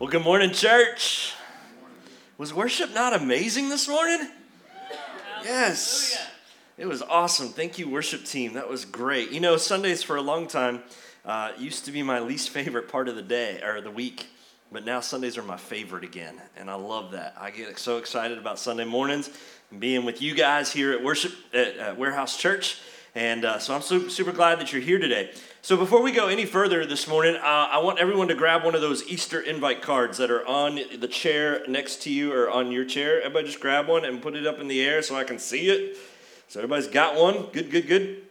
Well, good morning, church. Was worship not amazing this morning? Yes. It was awesome. Thank you, worship team. That was great. You know, Sundays for a long time uh, used to be my least favorite part of the day or the week, but now Sundays are my favorite again, and I love that. I get so excited about Sunday mornings and being with you guys here at worship at, at Warehouse Church, and uh, so I'm super, super glad that you're here today. So, before we go any further this morning, uh, I want everyone to grab one of those Easter invite cards that are on the chair next to you or on your chair. Everybody just grab one and put it up in the air so I can see it. So, everybody's got one. Good, good, good.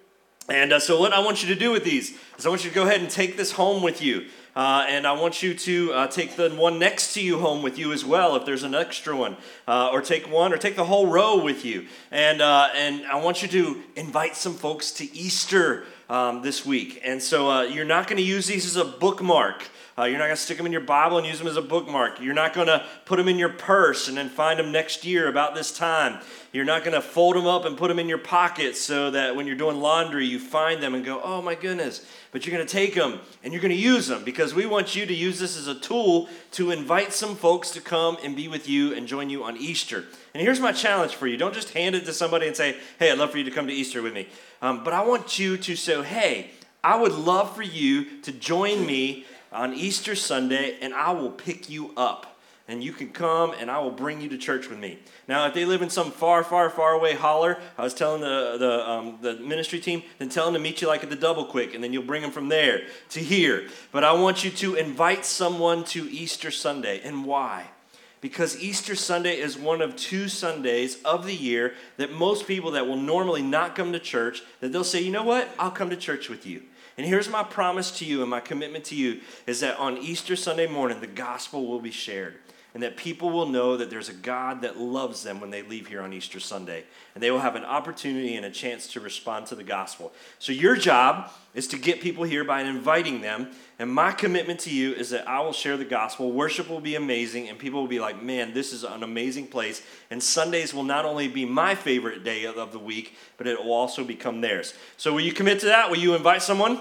And uh, so, what I want you to do with these is I want you to go ahead and take this home with you. Uh, and I want you to uh, take the one next to you home with you as well, if there's an extra one, uh, or take one, or take the whole row with you. And uh, and I want you to invite some folks to Easter um, this week. And so uh, you're not going to use these as a bookmark. Uh, you're not going to stick them in your Bible and use them as a bookmark. You're not going to put them in your purse and then find them next year about this time. You're not going to fold them up and put them in your pocket so that when you're doing laundry, you find them and go, oh my goodness. But you're going to take them and you're going to use them because we want you to use this as a tool to invite some folks to come and be with you and join you on Easter. And here's my challenge for you don't just hand it to somebody and say, hey, I'd love for you to come to Easter with me. Um, but I want you to say, hey, I would love for you to join me on Easter Sunday and I will pick you up. And you can come and I will bring you to church with me. Now, if they live in some far, far, far away holler, I was telling the, the, um, the ministry team, then tell them to meet you like at the Double Kwik, and then you'll bring them from there to here. But I want you to invite someone to Easter Sunday. And why? because Easter Sunday is one of two Sundays of the year that most people that will normally not come to church that they'll say, "You know what? I'll come to church with you." And here's my promise to you and my commitment to you is that on Easter Sunday morning the gospel will be shared and that people will know that there's a God that loves them when they leave here on Easter Sunday. And they will have an opportunity and a chance to respond to the gospel. So, your job is to get people here by inviting them. And my commitment to you is that I will share the gospel. Worship will be amazing, and people will be like, man, this is an amazing place. And Sundays will not only be my favorite day of the week, but it will also become theirs. So, will you commit to that? Will you invite someone?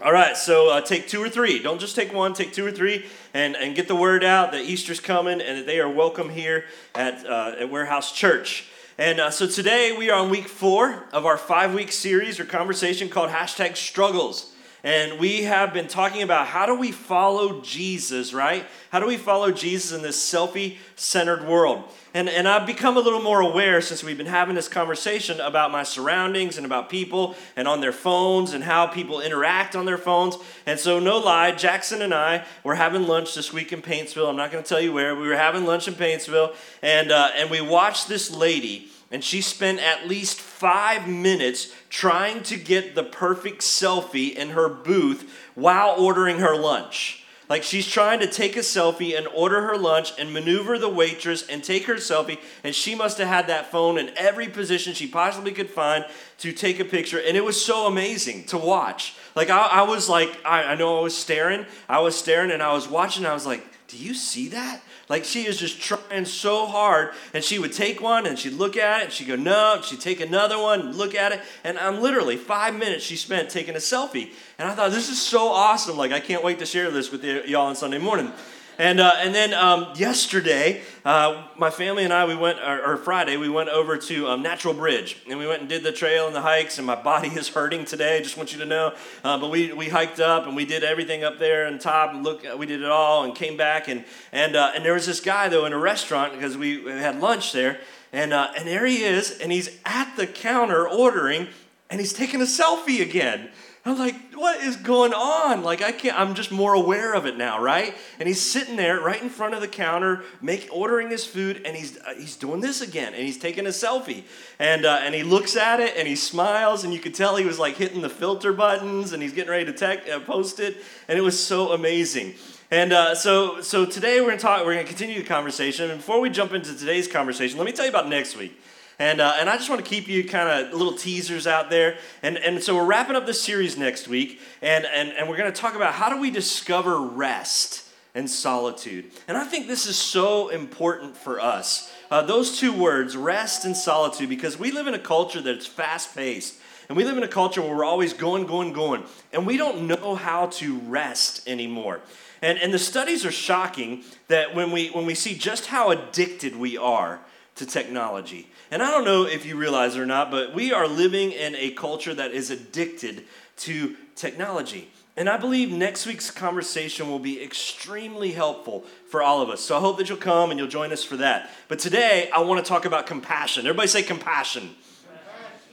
All right, so uh, take two or three. Don't just take one, take two or three, and, and get the word out that Easter's coming and that they are welcome here at, uh, at Warehouse Church. And uh, so today we are on week four of our five week series or conversation called hashtag struggles. And we have been talking about how do we follow Jesus, right? How do we follow Jesus in this selfie centered world? And, and I've become a little more aware since we've been having this conversation about my surroundings and about people and on their phones and how people interact on their phones. And so, no lie, Jackson and I were having lunch this week in Paintsville. I'm not going to tell you where. We were having lunch in Paintsville, and, uh, and we watched this lady and she spent at least five minutes trying to get the perfect selfie in her booth while ordering her lunch. Like she's trying to take a selfie and order her lunch and maneuver the waitress and take her selfie. And she must have had that phone in every position she possibly could find to take a picture. And it was so amazing to watch. Like I, I was like, I, I know I was staring. I was staring and I was watching. I was like, do you see that? Like she is just trying so hard, and she would take one and she'd look at it, and she'd go, no, she'd take another one, look at it, and I'm literally five minutes she spent taking a selfie. And I thought, this is so awesome. Like, I can't wait to share this with y'all on Sunday morning. And, uh, and then um, yesterday, uh, my family and I, we went, or, or Friday, we went over to um, Natural Bridge. And we went and did the trail and the hikes, and my body is hurting today, just want you to know. Uh, but we, we hiked up and we did everything up there and top. And look, we did it all and came back. And, and, uh, and there was this guy, though, in a restaurant because we, we had lunch there. And, uh, and there he is, and he's at the counter ordering, and he's taking a selfie again. I'm like, what is going on? Like, I can't, I'm just more aware of it now, right? And he's sitting there right in front of the counter, make, ordering his food, and he's, uh, he's doing this again, and he's taking a selfie. And, uh, and he looks at it, and he smiles, and you could tell he was like hitting the filter buttons, and he's getting ready to tech, uh, post it, and it was so amazing. And uh, so, so today we're to talk, we're to continue the conversation. And before we jump into today's conversation, let me tell you about next week. And, uh, and I just want to keep you kind of little teasers out there. And, and so we're wrapping up this series next week, and, and, and we're going to talk about how do we discover rest and solitude. And I think this is so important for us. Uh, those two words, rest and solitude, because we live in a culture that's fast paced. And we live in a culture where we're always going, going, going. And we don't know how to rest anymore. And, and the studies are shocking that when we, when we see just how addicted we are to technology. And I don't know if you realize it or not, but we are living in a culture that is addicted to technology. And I believe next week's conversation will be extremely helpful for all of us. So I hope that you'll come and you'll join us for that. But today, I want to talk about compassion. Everybody say compassion.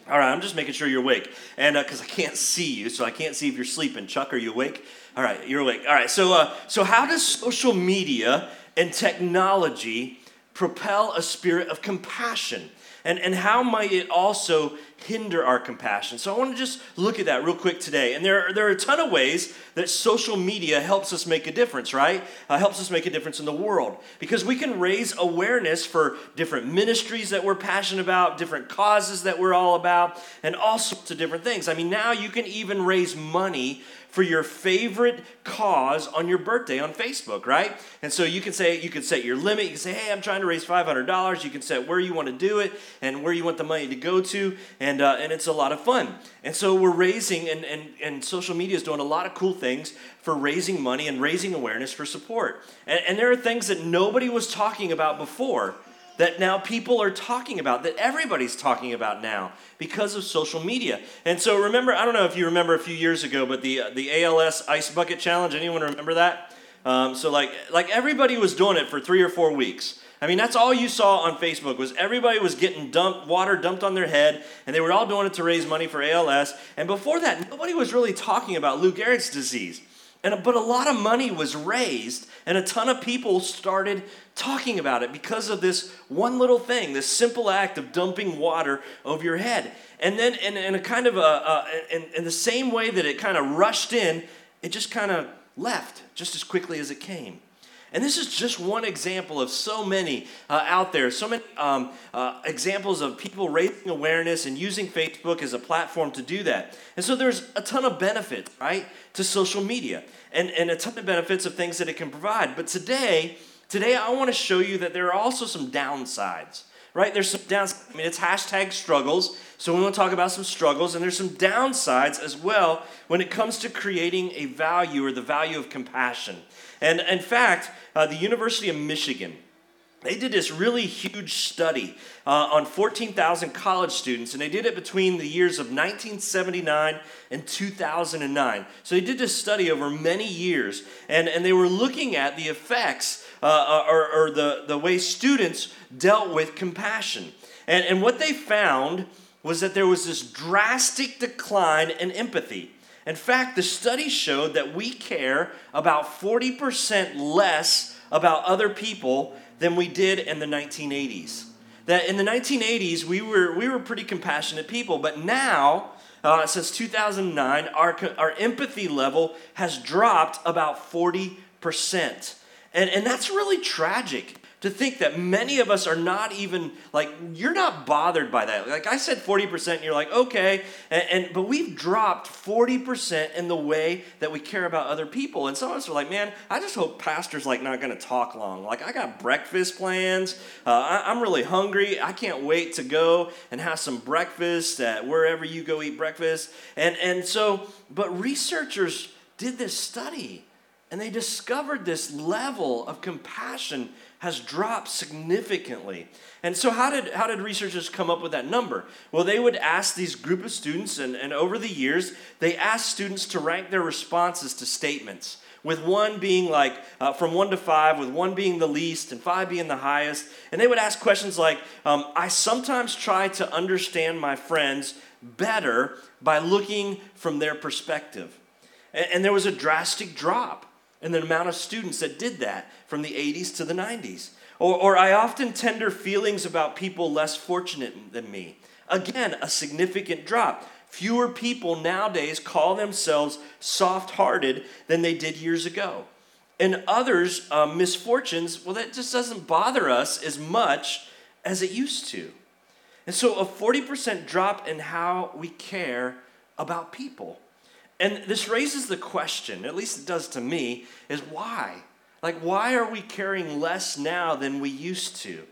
All right, I'm just making sure you're awake. And because uh, I can't see you, so I can't see if you're sleeping. Chuck, are you awake? All right, you're awake. All right, so, uh, so how does social media and technology propel a spirit of compassion? And, and how might it also hinder our compassion? So I want to just look at that real quick today. And there are, there are a ton of ways that social media helps us make a difference, right? Uh, helps us make a difference in the world. Because we can raise awareness for different ministries that we're passionate about, different causes that we're all about, and all sorts of different things. I mean, now you can even raise money for your favorite cause on your birthday on Facebook, right? And so you can say, you can set your limit. You can say, hey, I'm trying to raise $500. You can set where you want to do it and where you want the money to go to. And, uh, and it's a lot of fun. And so we're raising, and, and, and social media is doing a lot of cool things for raising money and raising awareness for support. And, and there are things that nobody was talking about before that now people are talking about, that everybody's talking about now because of social media. And so remember, I don't know if you remember a few years ago, but the, the ALS Ice Bucket Challenge, anyone remember that? Um, so like, like everybody was doing it for three or four weeks. I mean, that's all you saw on Facebook was everybody was getting dumped, water dumped on their head, and they were all doing it to raise money for ALS. And before that, nobody was really talking about Lou Gehrig's disease. And, but a lot of money was raised, and a ton of people started talking about it because of this one little thing, this simple act of dumping water over your head. And then, in, in a kind of a, in, in the same way that it kind of rushed in, it just kind of left just as quickly as it came. And this is just one example of so many uh, out there, so many um, uh, examples of people raising awareness and using Facebook as a platform to do that. And so there's a ton of benefits, right, to social media and, and a ton of benefits of things that it can provide. But today, today I want to show you that there are also some downsides right? There's some downsides. I mean, it's hashtag struggles. So we want to talk about some struggles, and there's some downsides as well when it comes to creating a value or the value of compassion. And in fact, uh, the University of Michigan, they did this really huge study uh, on 14,000 college students, and they did it between the years of 1979 and 2009. So they did this study over many years, and, and they were looking at the effects uh, uh or, or the, the way students dealt with compassion. And, and what they found was that there was this drastic decline in empathy. In fact, the study showed that we care about 40% less about other people than we did in the 1980s. That in the 1980s, we were, we were pretty compassionate people, but now, uh, since 2009, our, our empathy level has dropped about 40%. And, and that's really tragic to think that many of us are not even like you're not bothered by that. Like i said 40% and you're like okay. And, and, but we've dropped 40% in the way that we care about other people. And some of us are like man i just hope pastor's like not to talk long. Like i got breakfast plans. Uh, I, i'm really hungry. I can't wait to go and have some breakfast at wherever you go eat breakfast. And and so but researchers did this study and they discovered this level of compassion has dropped significantly. And so, how did, how did researchers come up with that number? Well, they would ask these group of students, and, and over the years, they asked students to rank their responses to statements, with one being like uh, from one to five, with one being the least, and five being the highest. And they would ask questions like um, I sometimes try to understand my friends better by looking from their perspective. and, and there was a drastic drop and the amount of students that did that from the 80s to the 90s. Or, or I often tender feelings about people less fortunate than me. Again, a significant drop. Fewer people nowadays call themselves soft hearted than they did years ago. And others' uh, misfortunes, well, that just doesn't bother us as much as it used to. And so, a 40% drop in how we care about people. And this raises the question, at least it does to me, is why? Like, why are we caring less now than we used to?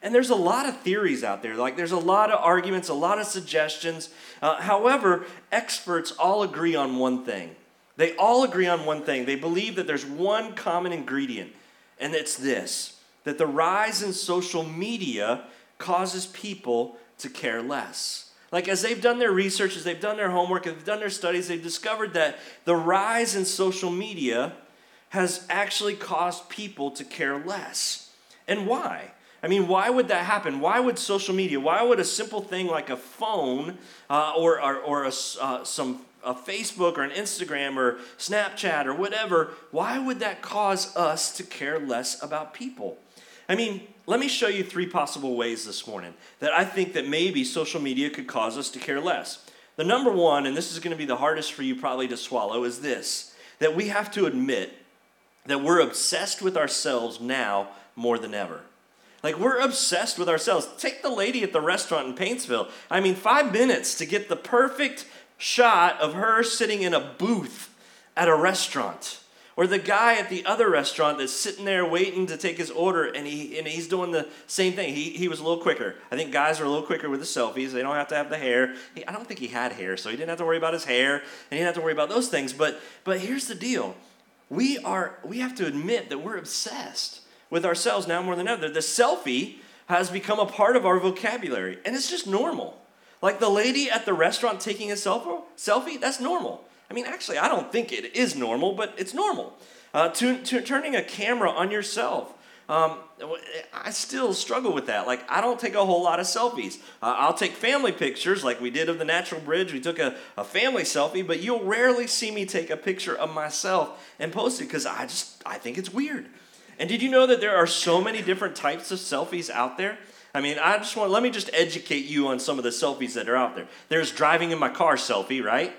And there's a lot of theories out there. Like, there's a lot of arguments, a lot of suggestions. Uh, however, experts all agree on one thing they all agree on one thing. They believe that there's one common ingredient, and it's this that the rise in social media causes people to care less. Like, as they've done their research, as they've done their homework, as they've done their studies, they've discovered that the rise in social media has actually caused people to care less. And why? I mean, why would that happen? Why would social media, why would a simple thing like a phone uh, or, or, or a, uh, some a Facebook or an Instagram or Snapchat or whatever, why would that cause us to care less about people? I mean, let me show you three possible ways this morning that I think that maybe social media could cause us to care less. The number one, and this is going to be the hardest for you probably to swallow, is this that we have to admit that we're obsessed with ourselves now more than ever. Like, we're obsessed with ourselves. Take the lady at the restaurant in Paintsville. I mean, five minutes to get the perfect shot of her sitting in a booth at a restaurant. Or the guy at the other restaurant that's sitting there waiting to take his order and he and he's doing the same thing. He, he was a little quicker. I think guys are a little quicker with the selfies. They don't have to have the hair. He, I don't think he had hair, so he didn't have to worry about his hair and he didn't have to worry about those things. But but here's the deal. We are we have to admit that we're obsessed with ourselves now more than ever. The selfie has become a part of our vocabulary, and it's just normal. Like the lady at the restaurant taking a selfie, selfie, that's normal. I mean, actually, I don't think it is normal, but it's normal. Uh, to, to, turning a camera on yourself. Um, I still struggle with that. Like, I don't take a whole lot of selfies. Uh, I'll take family pictures, like we did of the Natural Bridge. We took a, a family selfie, but you'll rarely see me take a picture of myself and post it because I just I think it's weird. And did you know that there are so many different types of selfies out there? I mean, I just want let me just educate you on some of the selfies that are out there. There's driving in my car selfie, right?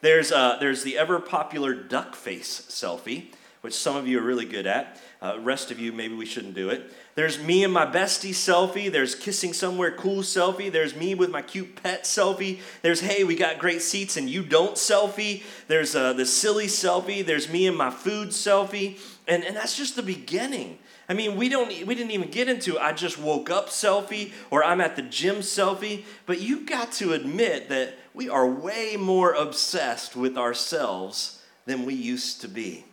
There's, uh, there's the ever popular duck face selfie, which some of you are really good at. Uh, rest of you, maybe we shouldn't do it. There's me and my bestie selfie. There's kissing somewhere cool selfie. There's me with my cute pet selfie. There's hey, we got great seats and you don't selfie. There's uh, the silly selfie. There's me and my food selfie. And, and that's just the beginning. I mean, we don't we didn't even get into I just woke up selfie or I'm at the gym selfie, but you got to admit that we are way more obsessed with ourselves than we used to be.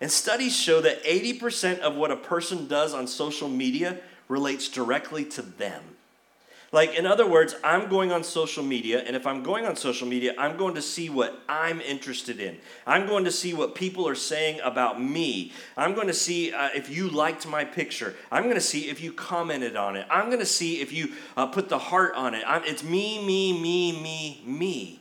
And studies show that 80% of what a person does on social media relates directly to them. Like, in other words, I'm going on social media, and if I'm going on social media, I'm going to see what I'm interested in. I'm going to see what people are saying about me. I'm going to see uh, if you liked my picture. I'm going to see if you commented on it. I'm going to see if you uh, put the heart on it. I'm, it's me, me, me, me, me.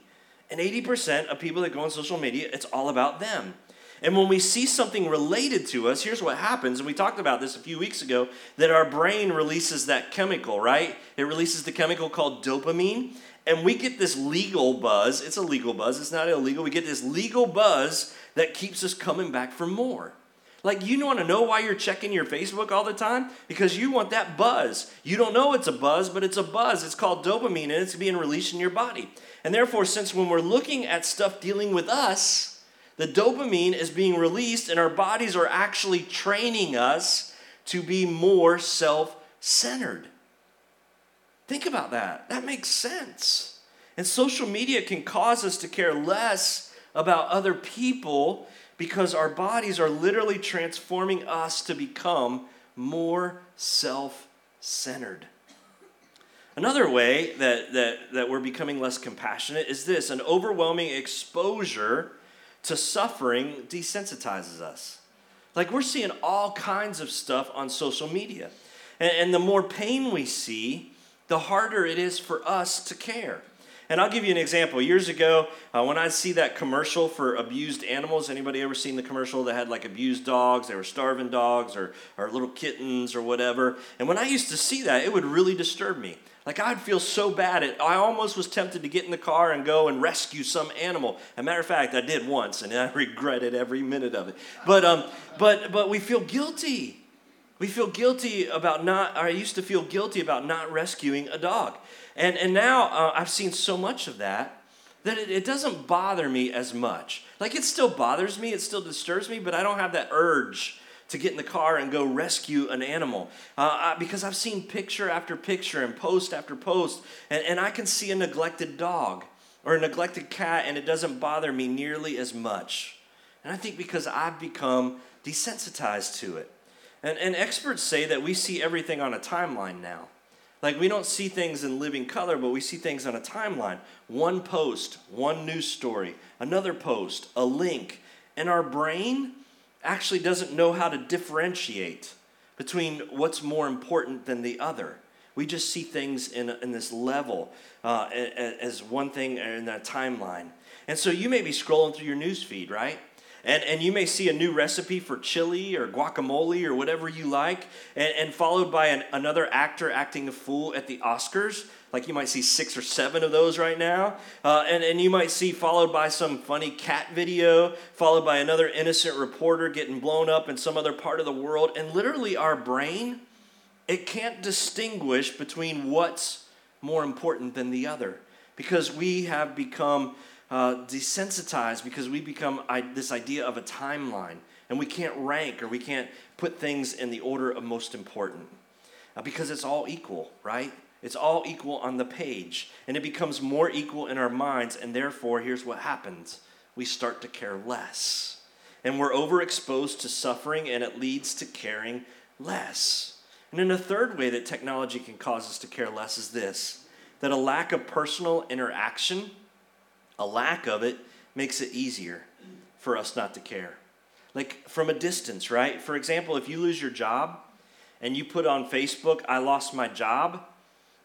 And 80% of people that go on social media, it's all about them. And when we see something related to us, here's what happens. And we talked about this a few weeks ago that our brain releases that chemical, right? It releases the chemical called dopamine. And we get this legal buzz. It's a legal buzz, it's not illegal. We get this legal buzz that keeps us coming back for more. Like, you want to know why you're checking your Facebook all the time? Because you want that buzz. You don't know it's a buzz, but it's a buzz. It's called dopamine and it's being released in your body. And therefore, since when we're looking at stuff dealing with us, the dopamine is being released, and our bodies are actually training us to be more self centered. Think about that. That makes sense. And social media can cause us to care less about other people because our bodies are literally transforming us to become more self centered. Another way that, that, that we're becoming less compassionate is this an overwhelming exposure to suffering desensitizes us. Like we're seeing all kinds of stuff on social media. And, and, the more pain we see, the harder it is for us to care. And I'll give you an example. Years ago, uh, when I see that commercial for abused animals, anybody ever seen the commercial that had like abused dogs? They were starving dogs or, or little kittens or whatever. And when I used to see that, it would really disturb me. Like I'd feel so bad. It, I almost was tempted to get in the car and go and rescue some animal. As a matter of fact, I did once, and I regretted every minute of it. But um, but but we feel guilty. We feel guilty about not. I used to feel guilty about not rescuing a dog, and and now uh, I've seen so much of that that it, it doesn't bother me as much. Like it still bothers me, it still disturbs me, but I don't have that urge to get in the car and go rescue an animal. Uh, because I've seen picture after picture and post after post, and, and I can see a neglected dog or a neglected cat, and it doesn't bother me nearly as much. And I think because I've become desensitized to it. And, and experts say that we see everything on a timeline now. Like we don't see things in living color, but we see things on a timeline. One post, one news story, another post, a link. And our brain actually doesn't know how to differentiate between what's more important than the other. We just see things in, in this level uh, as one thing in a timeline. And so you may be scrolling through your news feed, right? And, and you may see a new recipe for chili or guacamole or whatever you like, and, and followed by an, another actor acting a fool at the Oscars. Like you might see six or seven of those right now. Uh, and, and you might see followed by some funny cat video, followed by another innocent reporter getting blown up in some other part of the world. And literally, our brain, it can't distinguish between what's more important than the other because we have become uh, desensitized because we become I, this idea of a timeline and we can't rank or we can't put things in the order of most important uh, because it's all equal, right? It's all equal on the page and it becomes more equal in our minds, and therefore, here's what happens we start to care less. And we're overexposed to suffering, and it leads to caring less. And then a third way that technology can cause us to care less is this that a lack of personal interaction a lack of it makes it easier for us not to care. Like from a distance, right? For example, if you lose your job and you put on Facebook, I lost my job,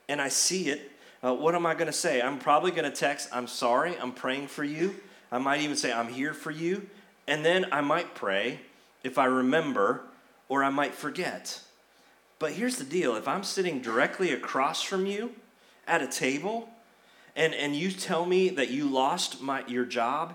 and I see it, uh, what am I going to say? I'm probably going to text, I'm sorry, I'm praying for you. I might even say, I'm here for you. And then I might pray if I remember, or I might forget. But here's the deal if I'm sitting directly across from you at a table, and, and you tell me that you lost my, your job,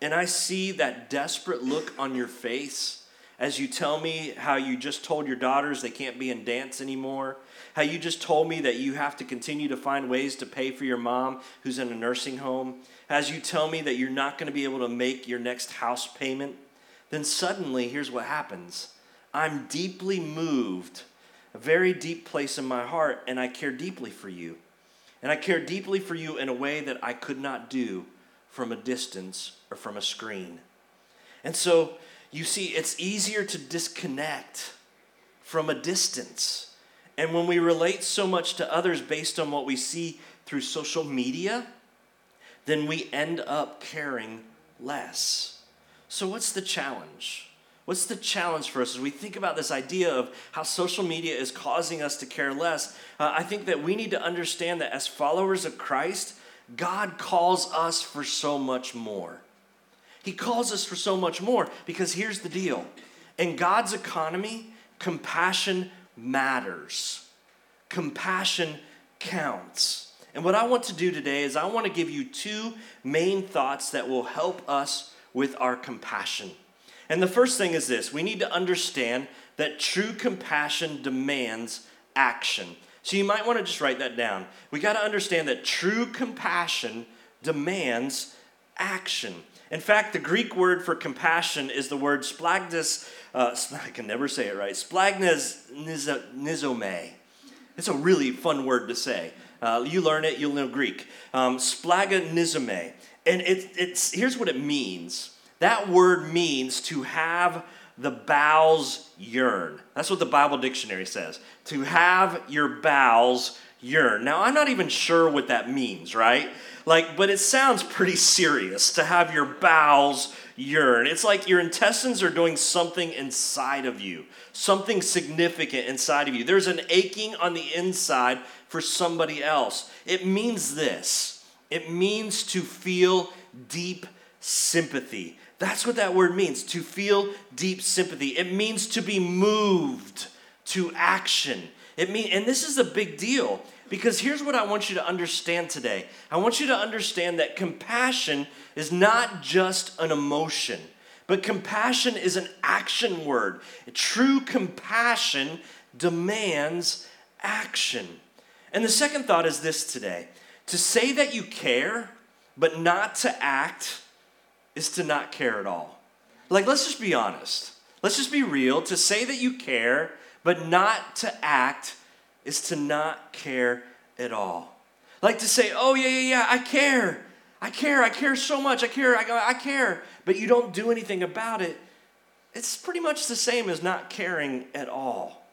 and I see that desperate look on your face as you tell me how you just told your daughters they can't be in dance anymore, how you just told me that you have to continue to find ways to pay for your mom who's in a nursing home, as you tell me that you're not going to be able to make your next house payment, then suddenly here's what happens I'm deeply moved, a very deep place in my heart, and I care deeply for you. And I care deeply for you in a way that I could not do from a distance or from a screen. And so, you see, it's easier to disconnect from a distance. And when we relate so much to others based on what we see through social media, then we end up caring less. So, what's the challenge? What's the challenge for us as we think about this idea of how social media is causing us to care less? Uh, I think that we need to understand that as followers of Christ, God calls us for so much more. He calls us for so much more because here's the deal in God's economy, compassion matters. Compassion counts. And what I want to do today is I want to give you two main thoughts that will help us with our compassion. And the first thing is this we need to understand that true compassion demands action. So you might want to just write that down. We got to understand that true compassion demands action. In fact, the Greek word for compassion is the word splagnes, uh, I can never say it right, splagnes nizome. It's a really fun word to say. Uh, you learn it, you'll know Greek. Um, splaganizome. And it, it's, here's what it means that word means to have the bowels yearn. That's what the Bible dictionary says. To have your bowels yearn. Now, I'm not even sure what that means, right? Like, but it sounds pretty serious to have your bowels yearn. It's like your intestines are doing something inside of you, something significant inside of you. There's an aching on the inside for somebody else. It means this it means to feel deep sympathy. That's what that word means to feel deep sympathy. It means to be moved to action. It mean, and this is a big deal because here's what I want you to understand today. I want you to understand that compassion is not just an emotion, but compassion is an action word. True compassion demands action. And the second thought is this today to say that you care, but not to act is to not care at all. Like, let's just be honest. Let's just be real. To say that you care, but not to act, is to not care at all. Like to say, oh, yeah, yeah, yeah, I care. I care, I care so much, I care, I, I care, but you don't do anything about it, it's pretty much the same as not caring at all.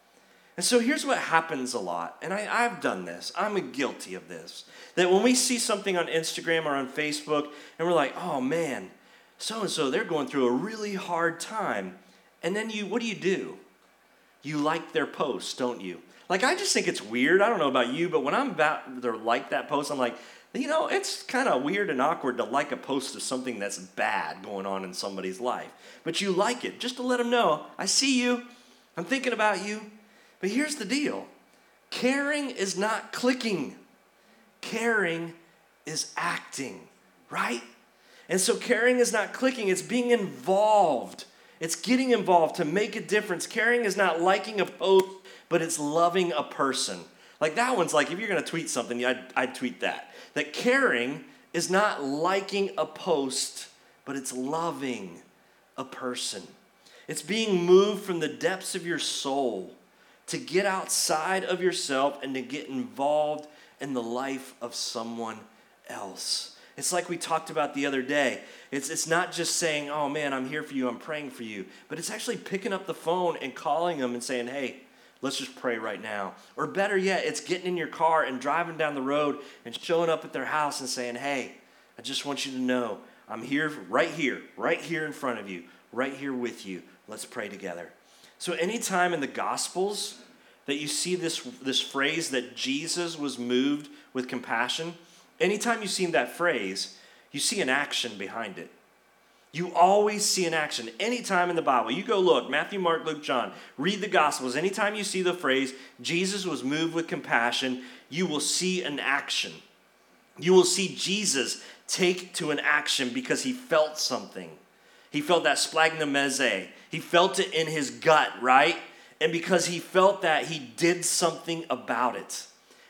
And so here's what happens a lot, and I, I've done this, I'm guilty of this. That when we see something on Instagram or on Facebook, and we're like, oh man, so and so, they're going through a really hard time. And then you, what do you do? You like their post, don't you? Like, I just think it's weird. I don't know about you, but when I'm about to like that post, I'm like, you know, it's kind of weird and awkward to like a post of something that's bad going on in somebody's life. But you like it just to let them know, I see you, I'm thinking about you. But here's the deal caring is not clicking, caring is acting, right? And so caring is not clicking, it's being involved. It's getting involved to make a difference. Caring is not liking a post, but it's loving a person. Like that one's like, if you're going to tweet something, I'd, I'd tweet that. That caring is not liking a post, but it's loving a person. It's being moved from the depths of your soul to get outside of yourself and to get involved in the life of someone else. It's like we talked about the other day. It's, it's not just saying, oh man, I'm here for you, I'm praying for you, but it's actually picking up the phone and calling them and saying, hey, let's just pray right now. Or better yet, it's getting in your car and driving down the road and showing up at their house and saying, hey, I just want you to know I'm here, right here, right here in front of you, right here with you. Let's pray together. So, anytime in the Gospels that you see this, this phrase that Jesus was moved with compassion, anytime you see that phrase, you see an action behind it. You always see an action. Anytime in the Bible, you go look, Matthew, Mark, Luke, John, read the Gospels. Anytime you see the phrase, Jesus was moved with compassion, you will see an action. You will see Jesus take to an action because he felt something. He felt that splagnomese. He felt it in his gut, right? And because he felt that, he did something about it.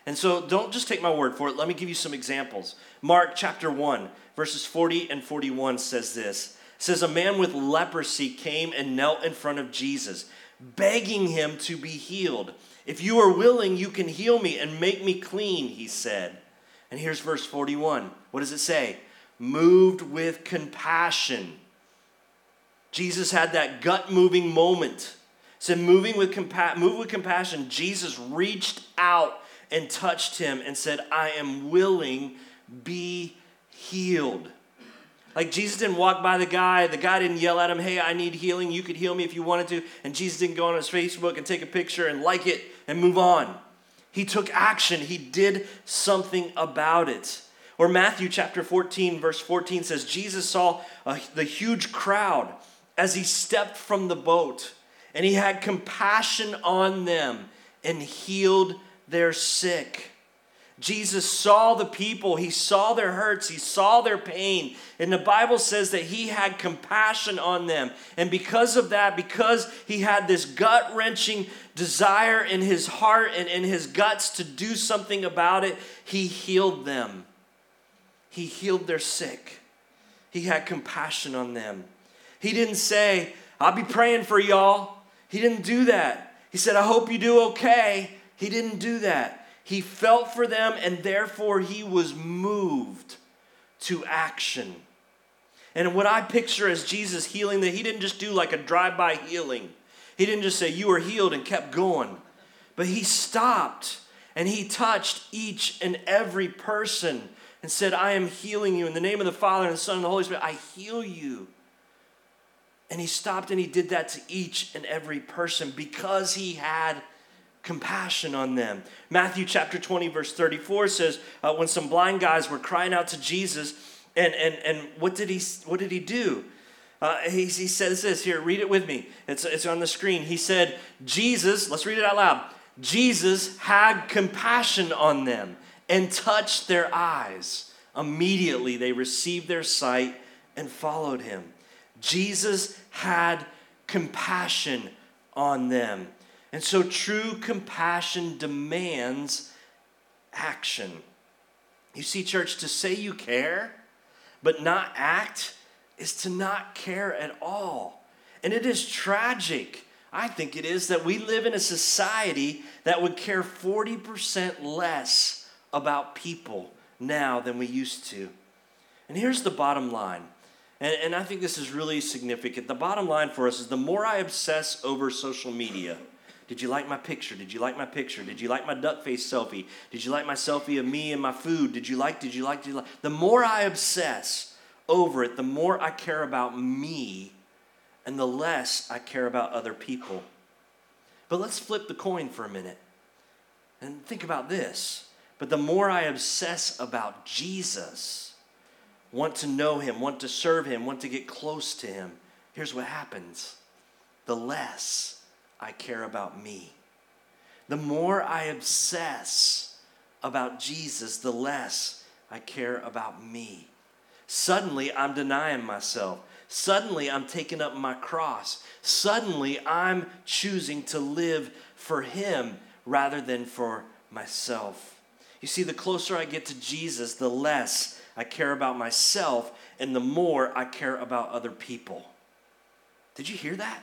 And so don't just take my word for it. Let me give you some examples. Mark chapter 1, verses 40 and 41 says this. It says a man with leprosy came and knelt in front of Jesus, begging him to be healed. If you are willing, you can heal me and make me clean, he said. And here's verse 41. What does it say? Moved with compassion. Jesus had that gut moving moment. It said, moving with, compa- with compassion, Jesus reached out and touched him and said, I am willing, be healed. Like Jesus didn't walk by the guy, the guy didn't yell at him, Hey, I need healing. You could heal me if you wanted to. And Jesus didn't go on his Facebook and take a picture and like it and move on. He took action, he did something about it. Or Matthew chapter 14, verse 14 says, Jesus saw a, the huge crowd as he stepped from the boat, and he had compassion on them and healed their sick. Jesus saw the people, he saw their hurts, he saw their pain. And the Bible says that he had compassion on them. And because of that, because he had this gut wrenching desire in his heart and in his guts to do something about it, he healed them. He healed their sick. He had compassion on them. He didn't say, I'll be praying for y'all. He didn't do that. He said, I hope you do okay. He didn't do that. He felt for them and therefore he was moved to action. And what I picture as Jesus healing, that he didn't just do like a drive by healing. He didn't just say, You are healed and kept going. But he stopped and he touched each and every person and said, I am healing you in the name of the Father and the Son and the Holy Spirit. I heal you. And he stopped and he did that to each and every person because he had compassion on them. Matthew chapter 20, verse 34 says, uh, when some blind guys were crying out to Jesus, and, and, and what, did he, what did he do? Uh, he, he says this here, read it with me. It's, it's on the screen. He said, Jesus, let's read it out loud. Jesus had compassion on them and touched their eyes. Immediately they received their sight and followed him. Jesus had compassion on them. And so true compassion demands action. You see, church, to say you care but not act is to not care at all. And it is tragic, I think it is, that we live in a society that would care 40% less about people now than we used to. And here's the bottom line. And, and I think this is really significant. The bottom line for us is the more I obsess over social media, did you like my picture? Did you like my picture? Did you like my duck face selfie? Did you like my selfie of me and my food? Did you like, did you like, did you like? The more I obsess over it, the more I care about me and the less I care about other people. But let's flip the coin for a minute and think about this. But the more I obsess about Jesus, want to know him, want to serve him, want to get close to him, here's what happens the less I care about me. The more I obsess about Jesus, the less I care about me. Suddenly, I'm denying myself. Suddenly, I'm taking up my cross. Suddenly, I'm choosing to live for Him rather than for myself. You see, the closer I get to Jesus, the less I care about myself and the more I care about other people. Did you hear that?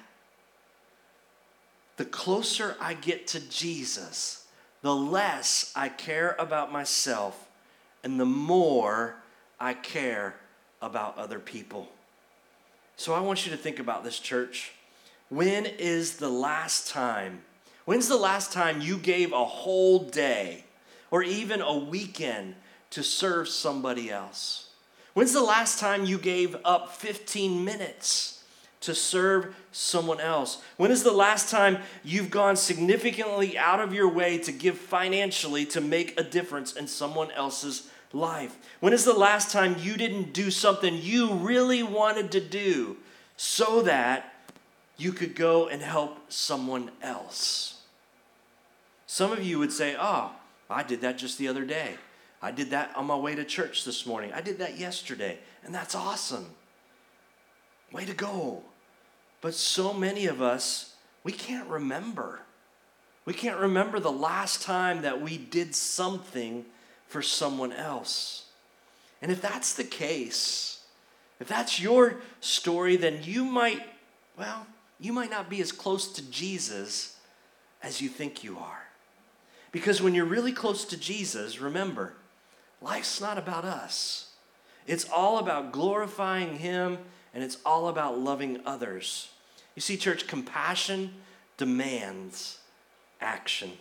The closer I get to Jesus, the less I care about myself and the more I care about other people. So I want you to think about this, church. When is the last time? When's the last time you gave a whole day or even a weekend to serve somebody else? When's the last time you gave up 15 minutes to serve someone else? When is the last time you've gone significantly out of your way to give financially to make a difference in someone else's life? When is the last time you didn't do something you really wanted to do so that you could go and help someone else? Some of you would say, Oh, I did that just the other day. I did that on my way to church this morning. I did that yesterday, and that's awesome. Way to go. But so many of us, we can't remember. We can't remember the last time that we did something for someone else. And if that's the case, if that's your story, then you might, well, you might not be as close to Jesus as you think you are. Because when you're really close to Jesus, remember, life's not about us. It's all about glorifying Him and it's all about loving others. You see, church, compassion demands action.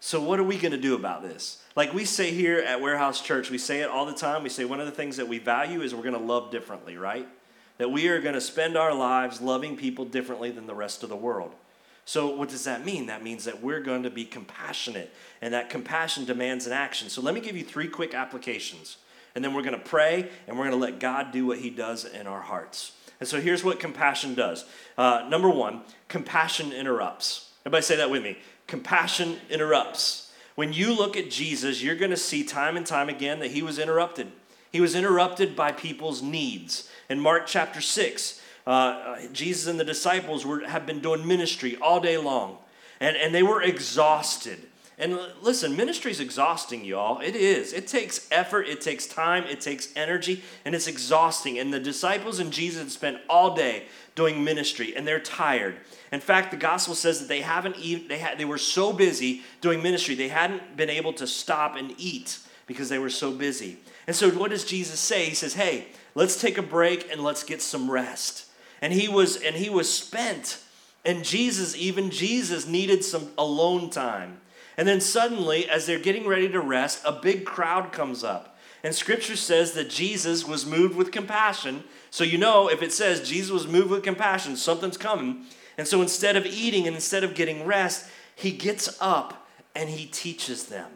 So, what are we going to do about this? Like we say here at Warehouse Church, we say it all the time. We say one of the things that we value is we're going to love differently, right? That we are going to spend our lives loving people differently than the rest of the world. So, what does that mean? That means that we're going to be compassionate, and that compassion demands an action. So, let me give you three quick applications, and then we're going to pray, and we're going to let God do what He does in our hearts. And so, here's what compassion does uh, number one, compassion interrupts. Everybody say that with me. Compassion interrupts. When you look at Jesus, you're going to see time and time again that he was interrupted. He was interrupted by people's needs. In Mark chapter 6, uh, Jesus and the disciples were, have been doing ministry all day long, and, and they were exhausted. And listen, ministry is exhausting, y'all. It is. It takes effort, it takes time, it takes energy, and it's exhausting. And the disciples and Jesus spent all day doing ministry, and they're tired. In fact, the gospel says that they haven't even, they, had, they were so busy doing ministry, they hadn't been able to stop and eat because they were so busy. And so, what does Jesus say? He says, Hey, let's take a break and let's get some rest. And he was, and he was spent. And Jesus, even Jesus, needed some alone time. And then suddenly, as they're getting ready to rest, a big crowd comes up. And scripture says that Jesus was moved with compassion. So you know, if it says Jesus was moved with compassion, something's coming. And so instead of eating and instead of getting rest, he gets up and he teaches them.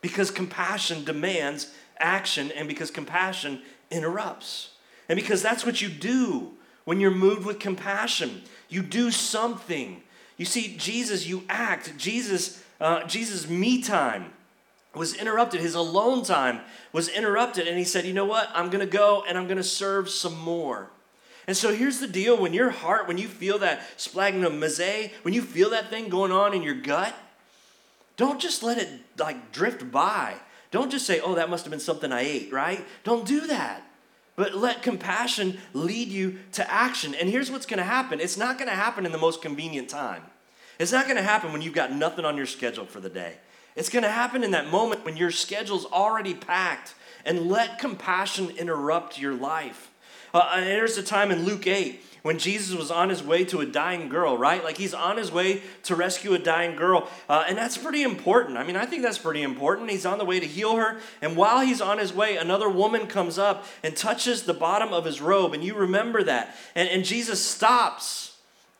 Because compassion demands action and because compassion interrupts. And because that's what you do when you're moved with compassion. You do something. You see, Jesus, you act. Jesus uh, Jesus' me time was interrupted. His alone time was interrupted. And he said, You know what? I'm going to go and I'm going to serve some more. And so here's the deal when your heart, when you feel that splagnum splagna when you feel that thing going on in your gut, don't just let it like drift by. Don't just say, Oh, that must have been something I ate, right? Don't do that. But let compassion lead you to action. And here's what's to happen it's not to happen in the most convenient time. It's not going to happen when you've got nothing on your schedule for the day. It's going to happen in that moment when your schedule's already packed and let compassion interrupt your life. Uh, there's a time in Luke 8 when Jesus was on his way to a dying girl, right? Like he's on his way to rescue a dying girl. Uh, and that's pretty important. I mean, I think that's pretty important. He's on the way to heal her. And while he's on his way, another woman comes up and touches the bottom of his robe. And you remember that. And, and Jesus stops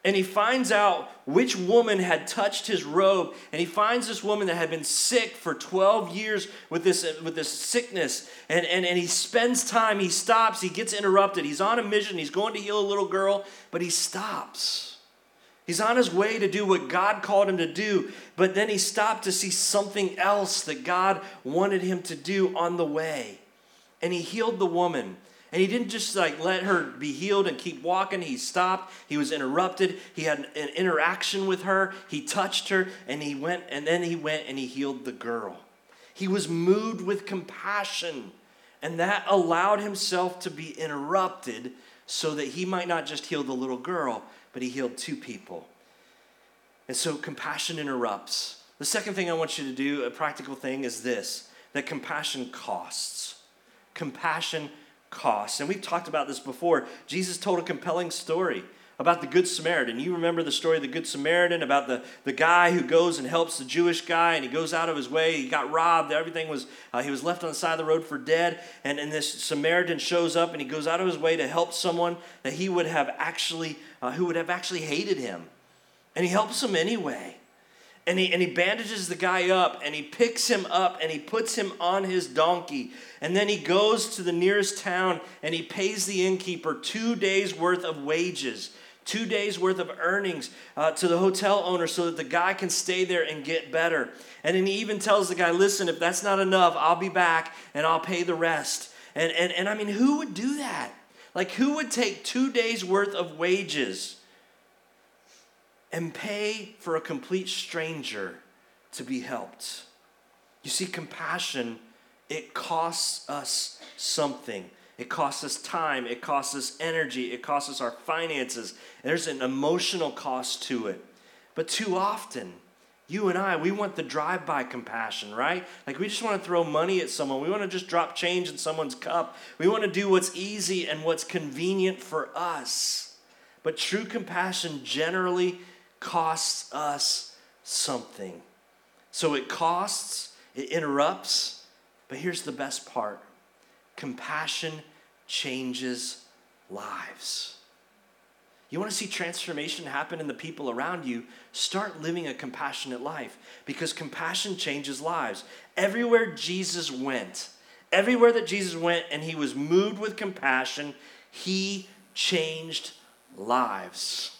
and he finds out which woman had touched his robe and he finds this woman that had been sick for 12 years with this with this sickness. And, and, and he spends time he stops he gets interrupted. He's on a mission he's going to heal a little girl but he stops. He's on his way to do what god called him to do but then he stopped to see something else that god wanted him to do on the way. And he healed the woman and he didn't just like let her be healed and keep walking. He stopped. He was interrupted. He had an interaction with her. He touched her and he went and then he went and he healed the girl. He was moved with compassion and that allowed himself to be interrupted so that he might not just heal the little girl, but he healed two people. And so compassion interrupts. The second thing I want you to do, a practical thing, is this that compassion costs. Compassion costs. And we've talked about this before. Jesus told a compelling story about the Good Samaritan. You remember the story of the Good Samaritan about the, the guy who goes and helps the Jewish guy and he goes out of his way. He got robbed. Everything was, uh, he was left on the side of the road for dead. And, and this Samaritan shows up and he goes out of his way to help someone that he would have actually, uh, who would have actually hated him. And he helps him anyway and he, and he bandages the guy up and he picks him up and he puts him on his donkey. And then he goes to the nearest town and he pays the innkeeper two days' worth of wages, two days' worth of earnings uh, to the hotel owner so that the guy can stay there and get better. And then he even tells the guy, listen, if that's not enough, I'll be back and I'll pay the rest. And, and, and I mean, who would do that? Like, who would take two days' worth of wages? And pay for a complete stranger to be helped. You see, compassion, it costs us something. It costs us time, it costs us energy, it costs us our finances. There's an emotional cost to it. But too often, you and I, we want the drive by compassion, right? Like we just want to throw money at someone. We want to just drop change in someone's cup. We want to do what's easy and what's convenient for us. But true compassion generally costs us something. So it costs, it interrupts, but here's the best part compassion changes lives. You want to see transformation happen in the people around you? Start living a compassionate life because compassion changes lives. Everywhere Jesus went, everywhere that Jesus went and he was moved with compassion, he changed lives.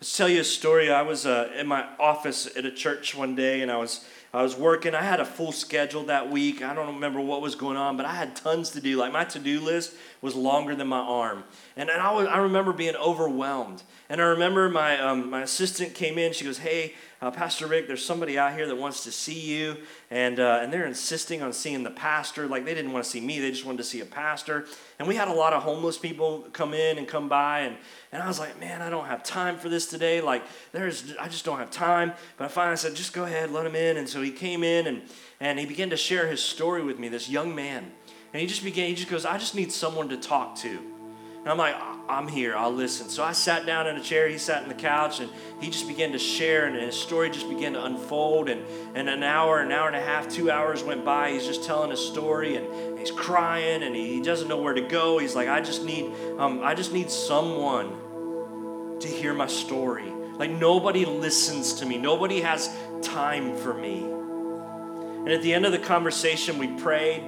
Let's tell you a story. I was uh, in my office at a church one day, and I was I was working. I had a full schedule that week. I don't remember what was going on, but I had tons to do. Like my to do list was longer than my arm, and, and I, was, I remember being overwhelmed. And I remember my um, my assistant came in. She goes, "Hey, uh, Pastor Ricc, there's somebody out here that wants to see you, and uh, and they're insisting on seeing the pastor. Like they didn't want to see me; they just wanted to see a pastor. And we had a lot of homeless people come in and come by, and and I was like, man, I don't have time for this today. Like, there's, I just don't have time. But I finally said, just go ahead, let him in. And so he came in and, and he began to share his story with me, this young man. And he just began, he just goes, I just need someone to talk to. And I'm like, I'm here, I'll listen. So I sat down in a chair, he sat in the couch, and he just began to share, and his story just began to unfold. And, and an hour, an hour and a half, two hours went by. He's just telling his story, and he's crying, and he doesn't know where to go. He's like, I just need, um, I just need someone to hear my story. Like nobody listens to me, nobody has time for me. And at the end of the conversation, we prayed.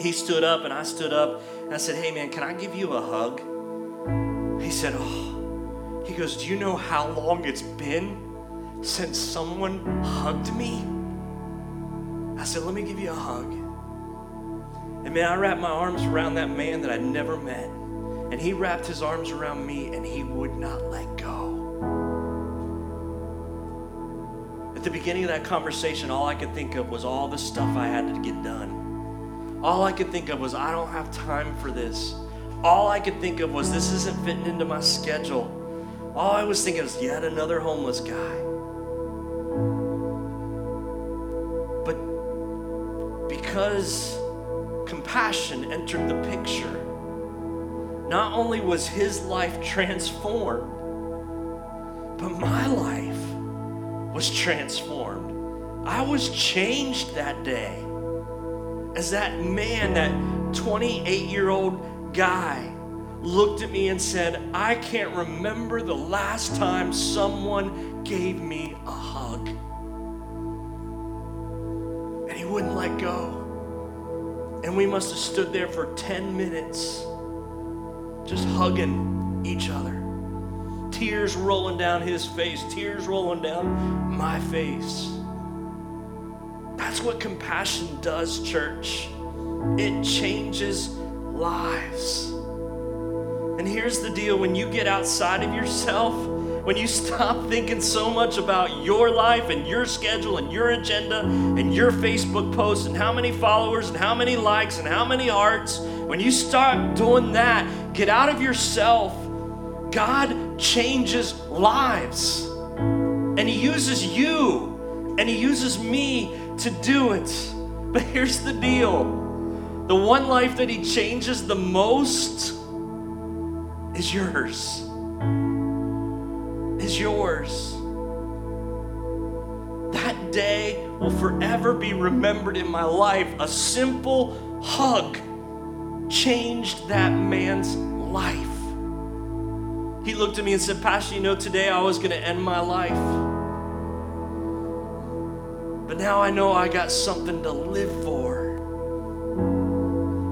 He stood up, and I stood up, and I said, Hey, man, can I give you a hug? He said, Oh. He goes, Do you know how long it's been since someone hugged me? I said, Let me give you a hug. And man, I wrapped my arms around that man that I'd never met. And he wrapped his arms around me and he would not let go. At the beginning of that conversation, all I could think of was all the stuff I had to get done. All I could think of was, I don't have time for this. All I could think of was, this isn't fitting into my schedule. All I was thinking was, yet another homeless guy. But because compassion entered the picture, not only was his life transformed, but my life was transformed. I was changed that day. As that man, that 28 year old guy, looked at me and said, I can't remember the last time someone gave me a hug. And he wouldn't let go. And we must have stood there for 10 minutes just hugging each other. Tears rolling down his face, tears rolling down my face. That's what compassion does, church. It changes lives. And here's the deal when you get outside of yourself, when you stop thinking so much about your life and your schedule and your agenda and your Facebook posts and how many followers and how many likes and how many hearts, when you start doing that, get out of yourself. God changes lives. And He uses you and He uses me to do it. But here's the deal the one life that He changes the most is yours. Is yours. That day will forever be remembered in my life. A simple hug changed that man's life. He looked at me and said, Pastor, you know, today I was going to end my life. But now I know I got something to live for.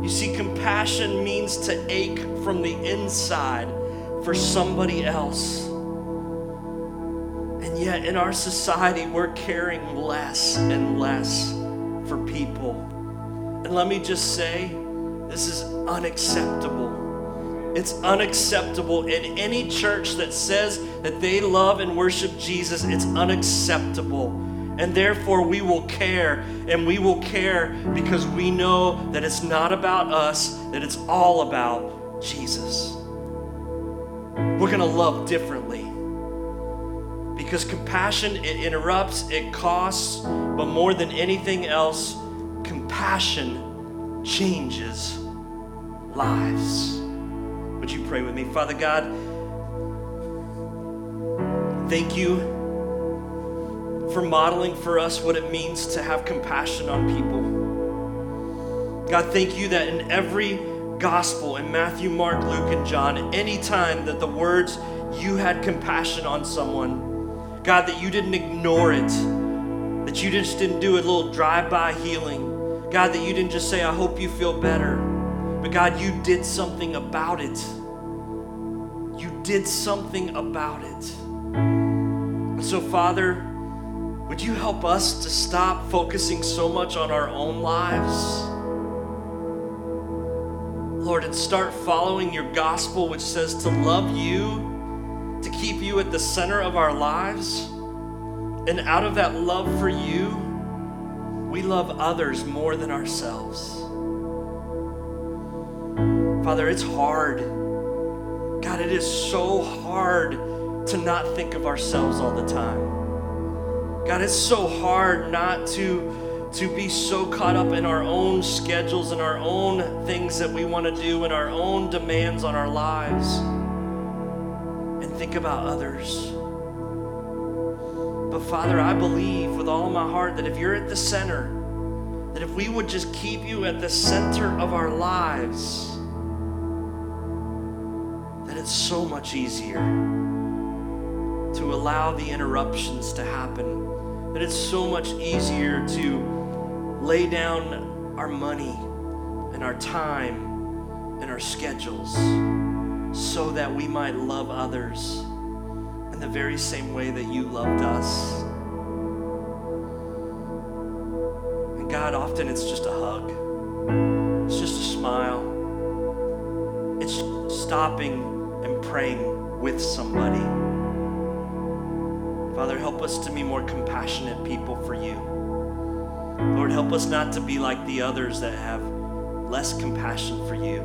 You see, compassion means to ache from the inside for somebody else. And yet, in our society, we're caring less and less for people. And let me just say, this is unacceptable. It's unacceptable in any church that says that they love and worship Jesus. It's unacceptable. And therefore, we will care, and we will care because we know that it's not about us, that it's all about Jesus. We're going to love differently. Because compassion it interrupts it costs but more than anything else compassion changes lives. Would you pray with me? Father god thank you for modeling for us what it means to have compassion on people. God, thank you that in every gospel, in Matthew, Mark, Luke, and John, anytime that the words you had compassion on someone, God, that you didn't ignore it, that you just didn't do a little drive by healing, God, that you didn't just say, I hope you feel better, but God, you did something about it. You did something about it. So, Father, would you help us to stop focusing so much on our own lives? Lord, and start following your gospel, which says to love you, to keep you at the center of our lives. And out of that love for you, we love others more than ourselves. Father, it's hard. God, it is so hard to not think of ourselves all the time. God, it's so hard not to, to be so caught up in our own schedules and our own things that we want to do and our own demands on our lives and think about others. But Father, I believe with all my heart that if you're at the center, that if we would just keep you at the center of our lives, that it's so much easier to allow the interruptions to happen that it's so much easier to lay down our money and our time and our schedules so that we might love others in the very same way that you loved us. And God, often it's just a hug, it's just a smile, it's stopping and praying with somebody. Father, help us to be more compassionate people for you. Lord, help us not to be like the others that have less compassion for you.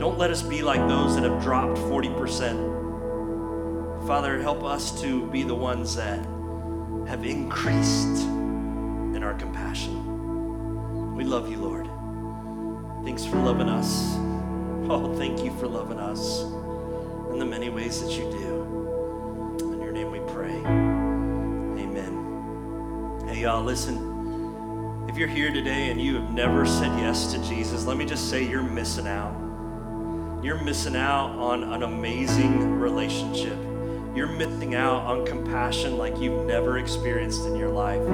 Don't let us be like those that have dropped 40%. Father, help us to be the ones that have increased in our compassion. We love you, Lord. Thanks for loving us. Oh, thank you for loving us in the many ways that you do. In your name we pray. Y'all, listen. If you're here today and you have never said yes to Jesus, let me just say you're missing out. You're missing out on an amazing relationship. You're missing out on compassion like you've never experienced in your life.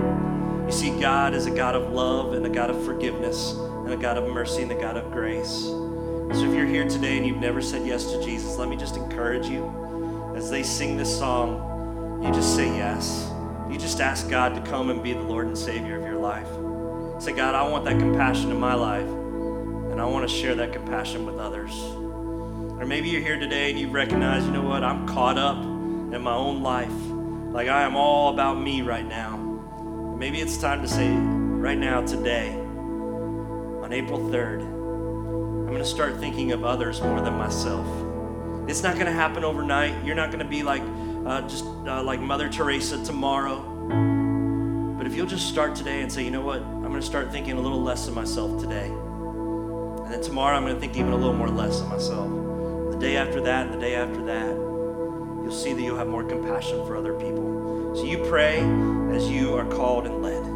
You see, God is a God of love and a God of forgiveness and a God of mercy and a God of grace. So if you're here today and you've never said yes to Jesus, let me just encourage you as they sing this song, you just say yes. You just ask God to come and be the Lord and Savior of your life. Say, God, I want that compassion in my life, and I want to share that compassion with others. Or maybe you're here today and you recognize, you know what, I'm caught up in my own life. Like I am all about me right now. Maybe it's time to say, right now, today, on April 3rd, I'm going to start thinking of others more than myself. It's not going to happen overnight. You're not going to be like uh, just uh, like Mother Teresa tomorrow. But if you'll just start today and say, you know what, I'm going to start thinking a little less of myself today. And then tomorrow I'm going to think even a little more less of myself. The day after that, and the day after that, you'll see that you'll have more compassion for other people. So you pray as you are called and led.